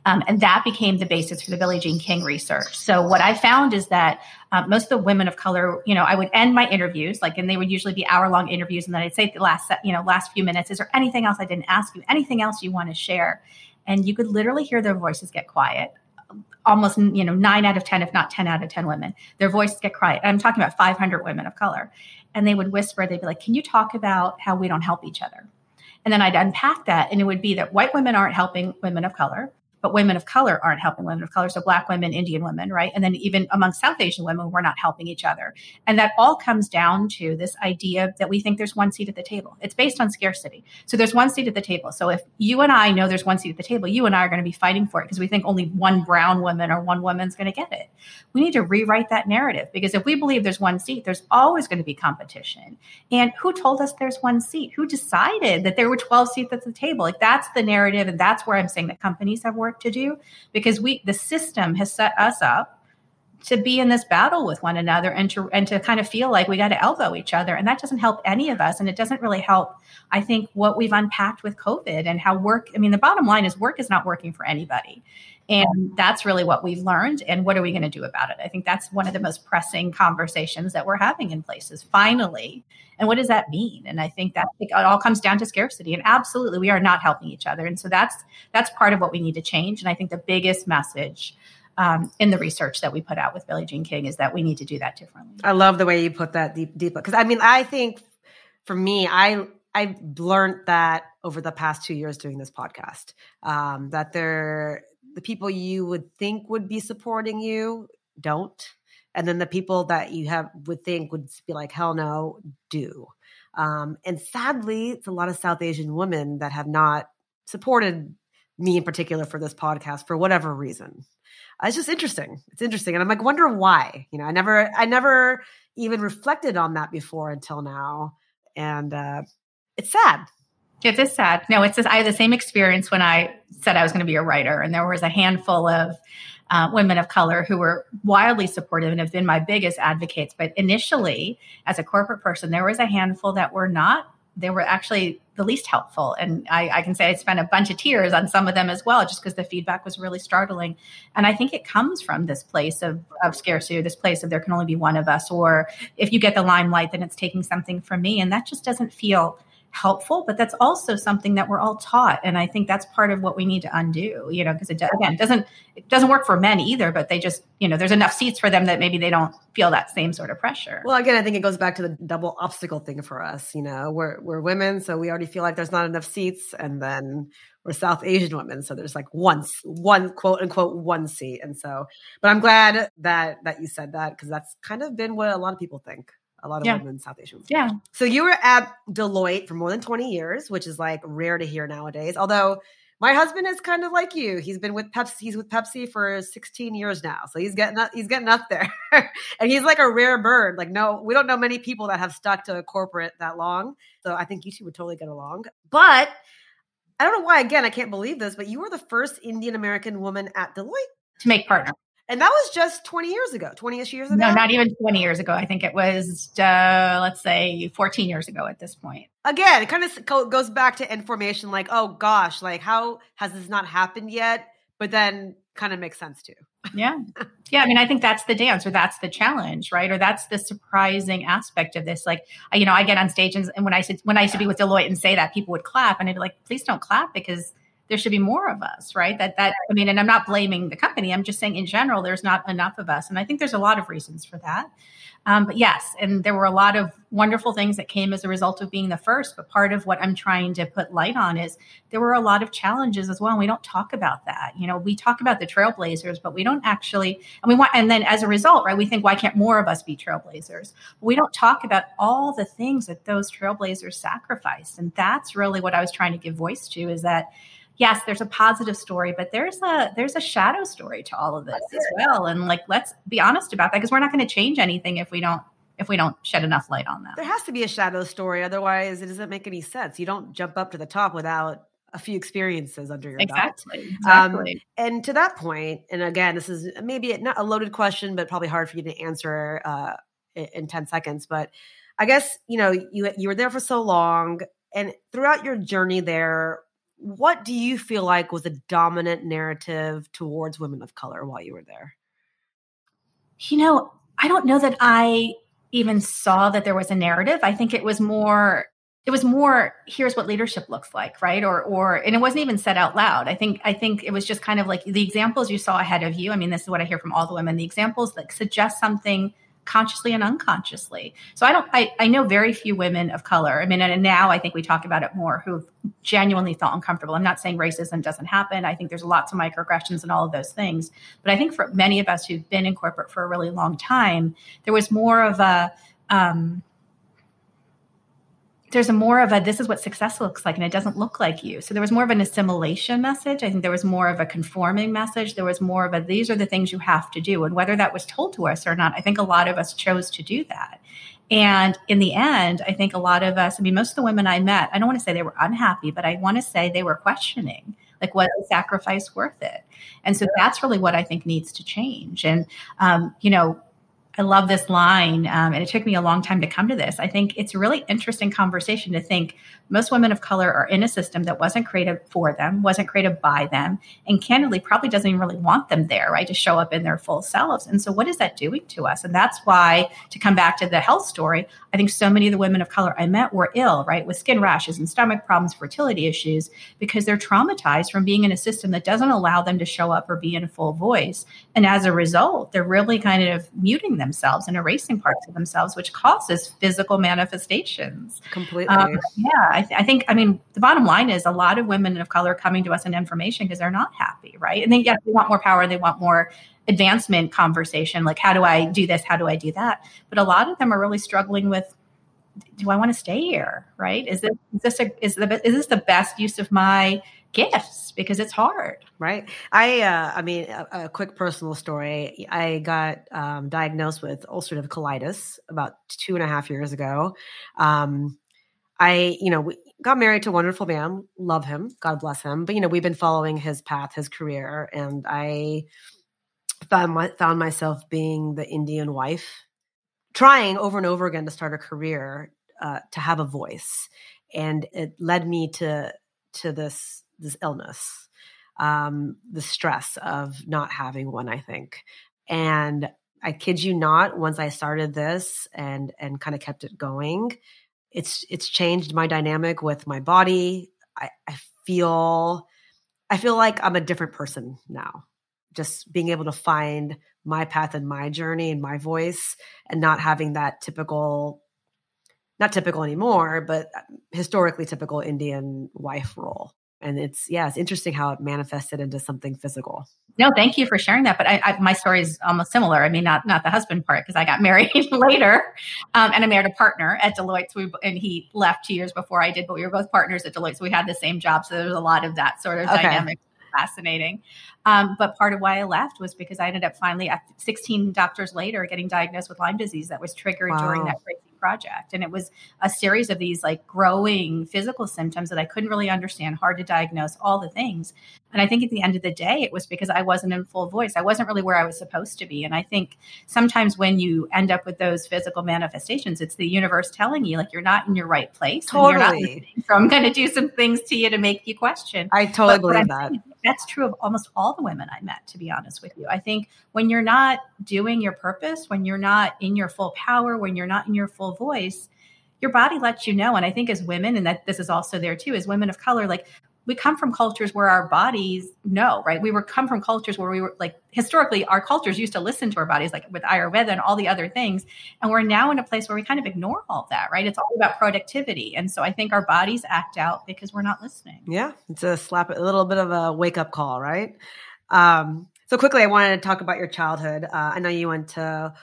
Um, and that became the basis for the Billie Jean King research. So what I found is that uh, most of the women of color, you know, I would end my interviews, like, and they would usually be hour long interviews, and then I'd say the last, you know, last few minutes, is there anything else I didn't ask you? Anything else you want to share? And you could literally hear their voices get quiet. Almost you know 9 out of 10 if not 10 out of 10 women their voices get quiet. I'm talking about 500 women of color. And they would whisper they'd be like can you talk about how we don't help each other? And then i'd unpack that and it would be that white women aren't helping women of color but women of color aren't helping women of color. So black women, Indian women, right? And then even among South Asian women, we're not helping each other. And that all comes down to this idea that we think there's one seat at the table. It's based on scarcity. So there's one seat at the table. So if you and I know there's one seat at the table, you and I are going to be fighting for it because we think only one brown woman or one woman's going to get it. We need to rewrite that narrative because if we believe there's one seat, there's always going to be competition. And who told us there's one seat? Who decided that there were 12 seats at the table? Like that's the narrative. And that's where I'm saying that companies have worked work to do because we the system has set us up to be in this battle with one another and to and to kind of feel like we got to elbow each other. And that doesn't help any of us and it doesn't really help i think what we've unpacked with covid and how work i mean the bottom line is work is not working for anybody. And that's really what we've learned and what are we going to do about it? I think that's one of the most pressing conversations that we're having in places finally. And what does that mean? And i think that it all comes down to scarcity and absolutely we are not helping each other. And so that's that's part of what we need to change and i think the biggest message um, in the research that we put out with Billie Jean King is that we need to do that differently. I love the way you put that deep, deep because I mean, I think for me, I I've learned that over the past two years doing this podcast um, that there the people you would think would be supporting you don't, and then the people that you have would think would be like hell no do. Um, and sadly, it's a lot of South Asian women that have not supported me in particular for this podcast for whatever reason. Uh, it's just interesting. It's interesting, and I'm like, wonder why. You know, I never, I never even reflected on that before until now, and uh, it's sad. It is sad. No, it's just, I had the same experience when I said I was going to be a writer, and there was a handful of uh, women of color who were wildly supportive and have been my biggest advocates. But initially, as a corporate person, there was a handful that were not they were actually the least helpful. And I, I, can say I spent a bunch of tears on some of them as well, just because the feedback was really startling. And I think it comes from this place of, of scarcity, this place of there can only be one of us, or if you get the limelight, then it's taking something from me. And that just doesn't feel helpful, but that's also something that we're all taught. And I think that's part of what we need to undo, you know, because it again doesn't it doesn't work for men either, but they just, you know, there's enough seats for them that maybe they don't feel that same sort of pressure. Well, again, I think it goes back to the double obstacle thing for us. You know, we're we're women, so we already feel like there's not enough seats, and then we're South Asian women, so there's like once one quote unquote one seat. And so, but I'm glad that that you said that because that's kind of been what a lot of people think a lot of yeah. women South Asians. Yeah. So you were at Deloitte for more than 20 years, which is like rare to hear nowadays. Although my husband is kind of like you. He's been with Pepsi. He's with Pepsi for 16 years now. So he's getting up, he's getting up there. and he's like a rare bird. Like, no, we don't know many people that have stuck to a corporate that long. So I think you two would totally get along. But I don't know why, again, I can't believe this, but you were the first Indian American woman at Deloitte to make partner. And that was just 20 years ago, 20 ish years ago. No, not even 20 years ago. I think it was, uh, let's say 14 years ago at this point. Again, it kind of goes back to information like, oh gosh, like how has this not happened yet? But then kind of makes sense too. yeah. Yeah. I mean, I think that's the dance or that's the challenge, right? Or that's the surprising aspect of this. Like, you know, I get on stage and, and when I said, when I used to be with Deloitte and say that people would clap and I'd be like, please don't clap because there should be more of us, right? That that I mean, and I'm not blaming the company. I'm just saying in general, there's not enough of us, and I think there's a lot of reasons for that. Um, but yes, and there were a lot of wonderful things that came as a result of being the first. But part of what I'm trying to put light on is there were a lot of challenges as well. And we don't talk about that. You know, we talk about the trailblazers, but we don't actually, and we want, and then as a result, right, we think, why can't more of us be trailblazers? We don't talk about all the things that those trailblazers sacrificed. And that's really what I was trying to give voice to is that yes, there's a positive story, but there's a there's a shadow story to all of this as well. And like, let's be honest about that because we're not going to change anything if we don't if we don't shed enough light on that. There has to be a shadow story, otherwise it doesn't make any sense. You don't jump up to the top without a few experiences under your exactly, belt. Exactly. Um, and to that point, and again, this is maybe not a loaded question, but probably hard for you to answer uh, in ten seconds. But I guess you know you you were there for so long, and throughout your journey there, what do you feel like was a dominant narrative towards women of color while you were there? You know, I don't know that I even saw that there was a narrative. I think it was more it was more here's what leadership looks like right or or and it wasn't even said out loud i think i think it was just kind of like the examples you saw ahead of you i mean this is what i hear from all the women the examples that suggest something consciously and unconsciously. So I don't, I, I know very few women of color. I mean, and now I think we talk about it more who've genuinely felt uncomfortable. I'm not saying racism doesn't happen. I think there's lots of microaggressions and all of those things. But I think for many of us who've been in corporate for a really long time, there was more of a, um, there's a more of a this is what success looks like and it doesn't look like you. So there was more of an assimilation message. I think there was more of a conforming message. There was more of a these are the things you have to do. And whether that was told to us or not i think a lot of us chose to do that. And in the end i think a lot of us i mean most of the women i met i don't want to say they were unhappy but i want to say they were questioning like was the sacrifice worth it? And so that's really what i think needs to change. And um, you know I love this line, um, and it took me a long time to come to this. I think it's a really interesting conversation to think most women of color are in a system that wasn't created for them, wasn't created by them, and candidly probably doesn't even really want them there, right? To show up in their full selves. And so, what is that doing to us? And that's why, to come back to the health story, I think so many of the women of color I met were ill, right, with skin rashes and stomach problems, fertility issues, because they're traumatized from being in a system that doesn't allow them to show up or be in a full voice. And as a result, they're really kind of muting themselves and erasing parts of themselves, which causes physical manifestations. Completely. Um, yeah, I, th- I, think, I mean, the bottom line is a lot of women of color coming to us in N Formation because they're not happy, right? And they, yes, they want more power, they want more advancement conversation, like how do I do this, how do I do that? But a lot of them are really struggling with do I want to stay here? Right? Is this is this a, is the is this the best use of my gifts because it's hard. Right. I, uh, I mean, a, a, quick personal story. I got um, diagnosed with ulcerative colitis about two and a half years ago. Um, I, you know, got married to a wonderful man, love him, God bless him. But you know, we've been following his path, his career, and I found my, found myself being the Indian wife, trying over and over again to start a career uh, to have a voice, and it led me to to this this illness, um, the stress of not having one. I think, and I kid you not, once I started this and and kind of kept it going, it's it's changed my dynamic with my body. I, I feel I feel like I'm a different person now. Just being able to find my path and my journey and my voice and not having that typical not typical anymore, but historically typical Indian wife role and it's yeah it's interesting how it manifested into something physical no thank you for sharing that but I, I my story is almost similar i mean not not the husband part because i got married later um, and i married a partner at deloitte so we, and he left two years before i did but we were both partners at deloitte so we had the same job so there's a lot of that sort of okay. dynamic fascinating um, but part of why I left was because I ended up finally, 16 doctors later, getting diagnosed with Lyme disease that was triggered wow. during that crazy project. And it was a series of these like growing physical symptoms that I couldn't really understand, hard to diagnose, all the things. And I think at the end of the day, it was because I wasn't in full voice. I wasn't really where I was supposed to be. And I think sometimes when you end up with those physical manifestations, it's the universe telling you like you're not in your right place. Totally. so I'm going to do some things to you to make you question. I totally believe that. That's true of almost all the women I met, to be honest with you. I think when you're not doing your purpose, when you're not in your full power, when you're not in your full voice, your body lets you know. And I think as women, and that this is also there too, as women of color, like we come from cultures where our bodies know, right? We were come from cultures where we were like historically our cultures used to listen to our bodies, like with Ayurveda and all the other things. And we're now in a place where we kind of ignore all that, right? It's all about productivity. And so I think our bodies act out because we're not listening. Yeah. It's a slap, a little bit of a wake up call, right? Um, so quickly, I wanted to talk about your childhood. Uh, I know you went to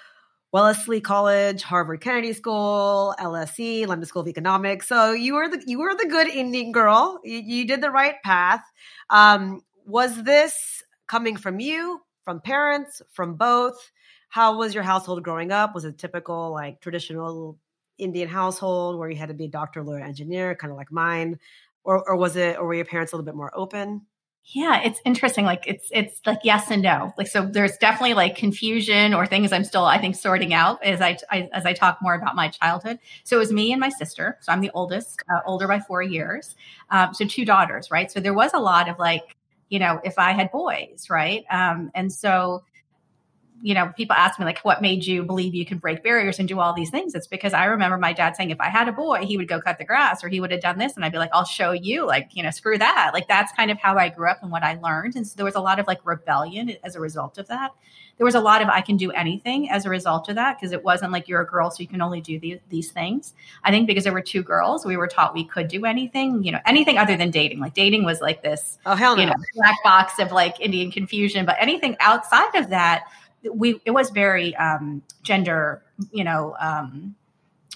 Wellesley College, Harvard Kennedy School, LSE, London School of Economics. So you were the you were the good Indian girl. You, you did the right path. Um, was this coming from you, from parents, from both? How was your household growing up? Was it typical, like traditional Indian household where you had to be a doctor, lawyer, engineer, kind of like mine, or or was it, or were your parents a little bit more open? Yeah, it's interesting. Like it's it's like yes and no. Like so, there's definitely like confusion or things I'm still I think sorting out as I, I as I talk more about my childhood. So it was me and my sister. So I'm the oldest, uh, older by four years. Um, so two daughters, right? So there was a lot of like you know if I had boys, right? Um, and so you know, people ask me like, what made you believe you could break barriers and do all these things? It's because I remember my dad saying, if I had a boy, he would go cut the grass or he would have done this. And I'd be like, I'll show you, like, you know, screw that. Like, that's kind of how I grew up and what I learned. And so there was a lot of like rebellion as a result of that. There was a lot of I can do anything as a result of that because it wasn't like you're a girl, so you can only do these, these things. I think because there were two girls, we were taught we could do anything, you know, anything other than dating. Like, dating was like this, oh, hell no. you know, black box of like Indian confusion. But anything outside of that, we it was very um, gender, you know, um,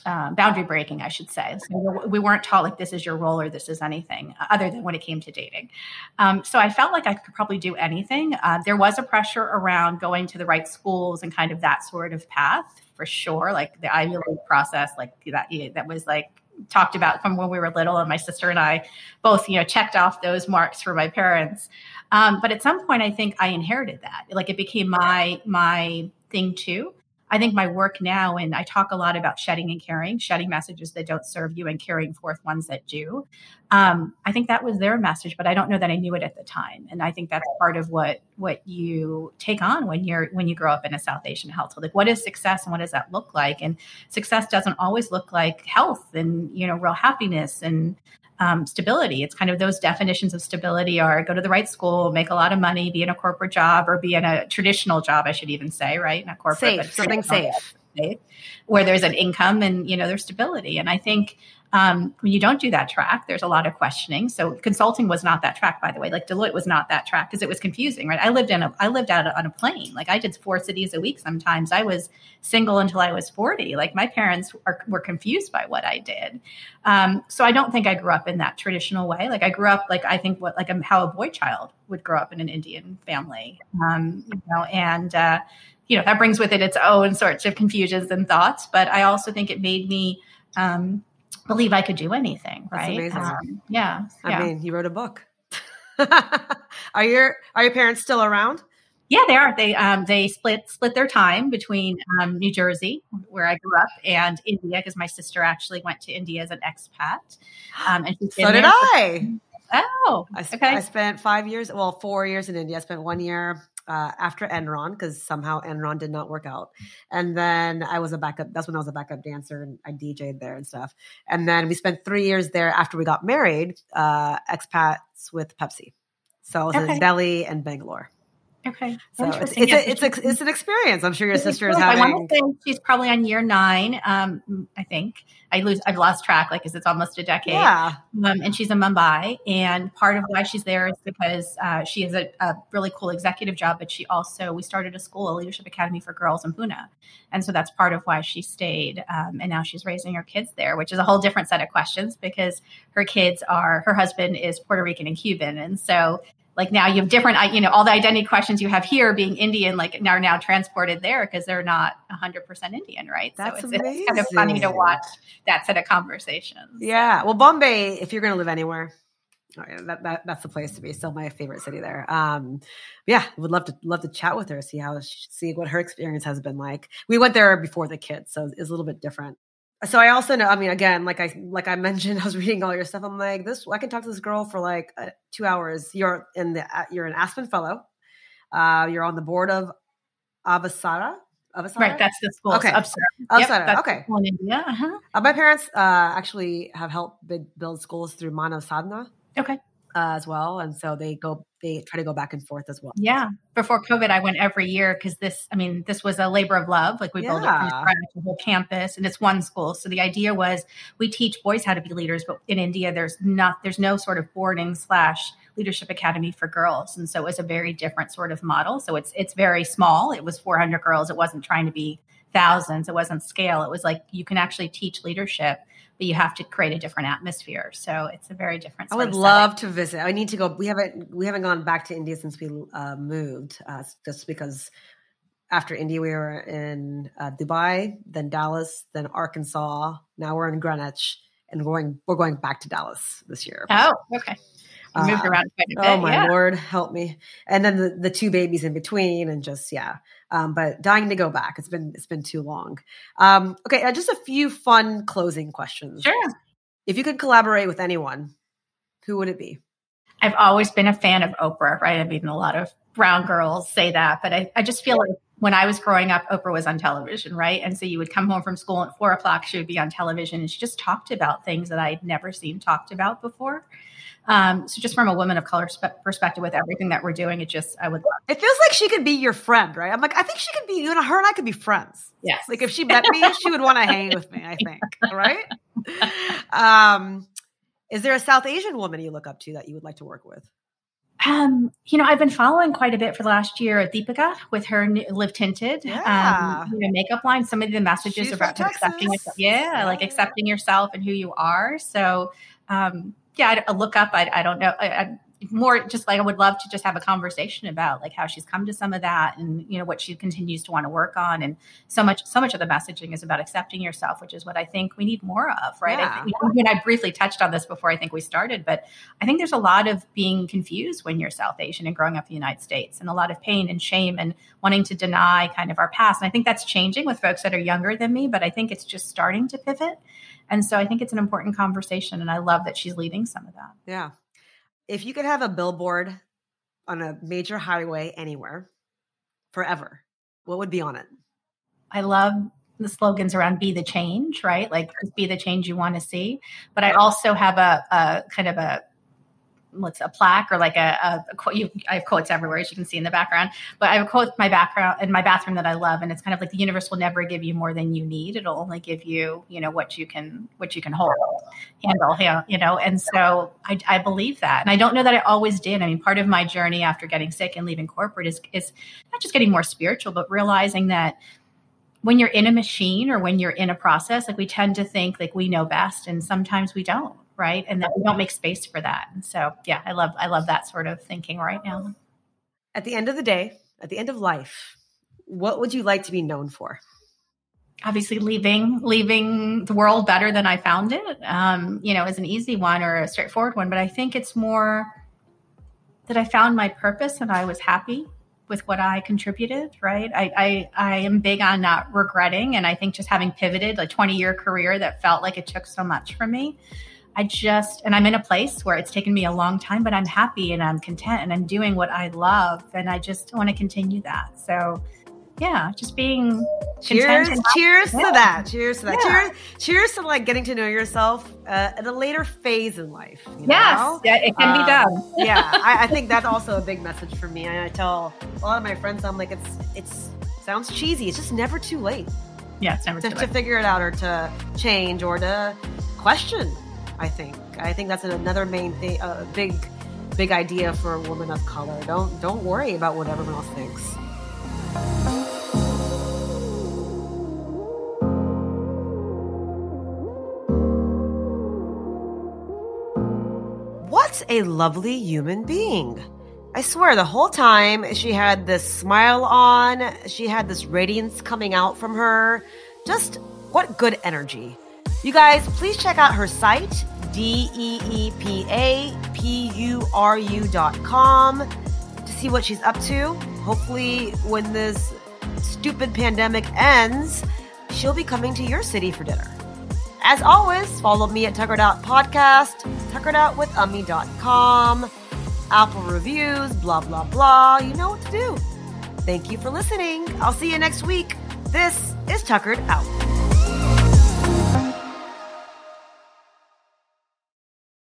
uh, boundary breaking, I should say. So we weren't taught like this is your role or this is anything uh, other than when it came to dating. Um, so I felt like I could probably do anything. Uh, there was a pressure around going to the right schools and kind of that sort of path for sure. Like the Ivy League process, like that that was like talked about from when we were little, and my sister and I both you know checked off those marks for my parents. Um, but at some point, I think I inherited that. Like it became my my thing too. I think my work now, and I talk a lot about shedding and caring, shedding messages that don't serve you and carrying forth ones that do. Um, I think that was their message, but I don't know that I knew it at the time. And I think that's part of what what you take on when you're when you grow up in a South Asian household. Like, what is success, and what does that look like? And success doesn't always look like health and you know real happiness and um, stability. It's kind of those definitions of stability are go to the right school, make a lot of money, be in a corporate job, or be in a traditional job. I should even say, right, not corporate, safe, something safe. safe, where there's an income and you know there's stability. And I think um, when you don't do that track, there's a lot of questioning. So consulting was not that track, by the way. Like Deloitte was not that track because it was confusing, right? I lived in a, I lived out on a plane. Like I did four cities a week. Sometimes I was single until I was 40. Like my parents are, were confused by what I did. Um, so I don't think I grew up in that traditional way. Like I grew up, like I think what, like a, how a boy child would grow up in an Indian family, um, you know, and, uh, you know, that brings with it its own sorts of confusions and thoughts. But I also think it made me, um, believe I could do anything. Right? Um, yeah. I yeah. mean, you wrote a book. are your are your parents still around? Yeah, they are. They um, they split split their time between um, New Jersey, where I grew up, and India, because my sister actually went to India as an expat. Um, and so did I. Oh, I, okay. I spent five years, well, four years in India. I spent one year uh, after Enron because somehow Enron did not work out. And then I was a backup. That's when I was a backup dancer and I DJed there and stuff. And then we spent three years there after we got married, uh, expats with Pepsi. So I was okay. in Delhi and Bangalore. Okay. So it's it's, a, it's, a, it's an experience. I'm sure your sister is having. I want to say she's probably on year nine. Um, I think I lose. I've lost track, like, because it's almost a decade. Yeah. Um, and she's in Mumbai, and part of why she's there is because uh, she has a, a, really cool executive job, but she also we started a school, a leadership academy for girls in Pune, and so that's part of why she stayed. Um, and now she's raising her kids there, which is a whole different set of questions because her kids are her husband is Puerto Rican and Cuban, and so like now you have different you know all the identity questions you have here being indian like are now transported there because they're not 100% indian right That's so it's, it's, kind of funny to watch that set of conversations yeah well bombay if you're going to live anywhere oh, that, that, that's the place to be. Still my favorite city there. Um, yeah, would love to love to chat with her, see how see what her experience has been like. We went there before the kids, so it's a little bit different so I also know. I mean, again, like I like I mentioned, I was reading all your stuff. I'm like, this. I can talk to this girl for like uh, two hours. You're in the uh, you're an Aspen Fellow. Uh, you're on the board of Avasara. Avasara? Right, that's the school. Okay, Avasara. Yep, okay. in India. Uh-huh. Uh, my parents uh, actually have helped build schools through Manav Sadhna. Okay. Uh, as well, and so they go they try to go back and forth as well. Yeah. Before COVID, I went every year because this, I mean, this was a labor of love. Like we yeah. built it from scratch, a whole campus, and it's one school. So the idea was we teach boys how to be leaders, but in India, there's not, there's no sort of boarding slash leadership academy for girls, and so it was a very different sort of model. So it's it's very small. It was 400 girls. It wasn't trying to be thousands. It wasn't scale. It was like you can actually teach leadership but you have to create a different atmosphere. So it's a very different. I would love to visit. I need to go. We haven't we haven't gone back to India since we uh, moved, uh, just because after India we were in uh, Dubai, then Dallas, then Arkansas. Now we're in Greenwich, and we're going we're going back to Dallas this year. Oh, okay. You moved uh, around quite a bit. Oh my yeah. lord, help me! And then the, the two babies in between, and just yeah. Um, but dying to go back. It's been it's been too long. Um, okay, uh, just a few fun closing questions. Sure. If you could collaborate with anyone, who would it be? I've always been a fan of Oprah, right? I mean, a lot of brown girls say that, but I, I just feel like when I was growing up, Oprah was on television, right? And so you would come home from school at four o'clock, she would be on television, and she just talked about things that I'd never seen talked about before. Um, so just from a woman of color spe- perspective with everything that we're doing, it just, I would love. It feels like she could be your friend, right? I'm like, I think she could be, you know, her and I could be friends. Yes. Like if she met me, she would want to hang with me, I think. Right. Um, is there a South Asian woman you look up to that you would like to work with? Um, you know, I've been following quite a bit for the last year Deepica with her new, Live Tinted yeah. um, you know, makeup line. Some of the messages She's about accepting yourself. Yeah, yeah, like accepting yourself and who you are. So, um, yeah, I, look up. I, I don't know. I, I, more just like I would love to just have a conversation about like how she's come to some of that and you know what she continues to want to work on and so much so much of the messaging is about accepting yourself which is what I think we need more of right yeah. I, think, I mean I briefly touched on this before I think we started but I think there's a lot of being confused when you're South Asian and growing up in the United States and a lot of pain and shame and wanting to deny kind of our past and I think that's changing with folks that are younger than me but I think it's just starting to pivot and so I think it's an important conversation. And I love that she's leading some of that. Yeah. If you could have a billboard on a major highway anywhere forever, what would be on it? I love the slogans around be the change, right? Like just be the change you want to see. But I also have a, a kind of a what's a plaque or like a, a, a quote. You, I have quotes everywhere, as you can see in the background. But I have a quote my background in my bathroom that I love, and it's kind of like the universe will never give you more than you need. It'll only give you, you know, what you can what you can hold, handle, you know. And so I, I believe that, and I don't know that I always did. I mean, part of my journey after getting sick and leaving corporate is is not just getting more spiritual, but realizing that when you're in a machine or when you're in a process, like we tend to think like we know best, and sometimes we don't right and that we don't make space for that and so yeah i love i love that sort of thinking right now at the end of the day at the end of life what would you like to be known for obviously leaving leaving the world better than i found it um, you know is an easy one or a straightforward one but i think it's more that i found my purpose and i was happy with what I contributed, right? I, I, I am big on not regretting. And I think just having pivoted a 20 year career that felt like it took so much from me, I just, and I'm in a place where it's taken me a long time, but I'm happy and I'm content and I'm doing what I love. And I just want to continue that. So, yeah, just being cheers, cheers to that. Cheers to that. Yeah. Cheers, cheers to like getting to know yourself uh, at a later phase in life. yes, know? yeah, it can um, be done. yeah, I, I, think that's also a big message for me. I, I tell a lot of my friends, I'm like, it's it's sounds cheesy. It's just never too late. Yeah, it's never to, too late to figure it out or to change or to question. I think I think that's another main thing, a uh, big big idea for a woman of color. Don't don't worry about what everyone else thinks. What a lovely human being. I swear, the whole time she had this smile on, she had this radiance coming out from her. Just what good energy. You guys, please check out her site, D E E P A P U R U dot com, to see what she's up to. Hopefully, when this stupid pandemic ends, she'll be coming to your city for dinner. As always, follow me at Tuckered Out Podcast, tuckeredoutwithummy.com, Apple reviews, blah, blah, blah. You know what to do. Thank you for listening. I'll see you next week. This is Tuckered Out.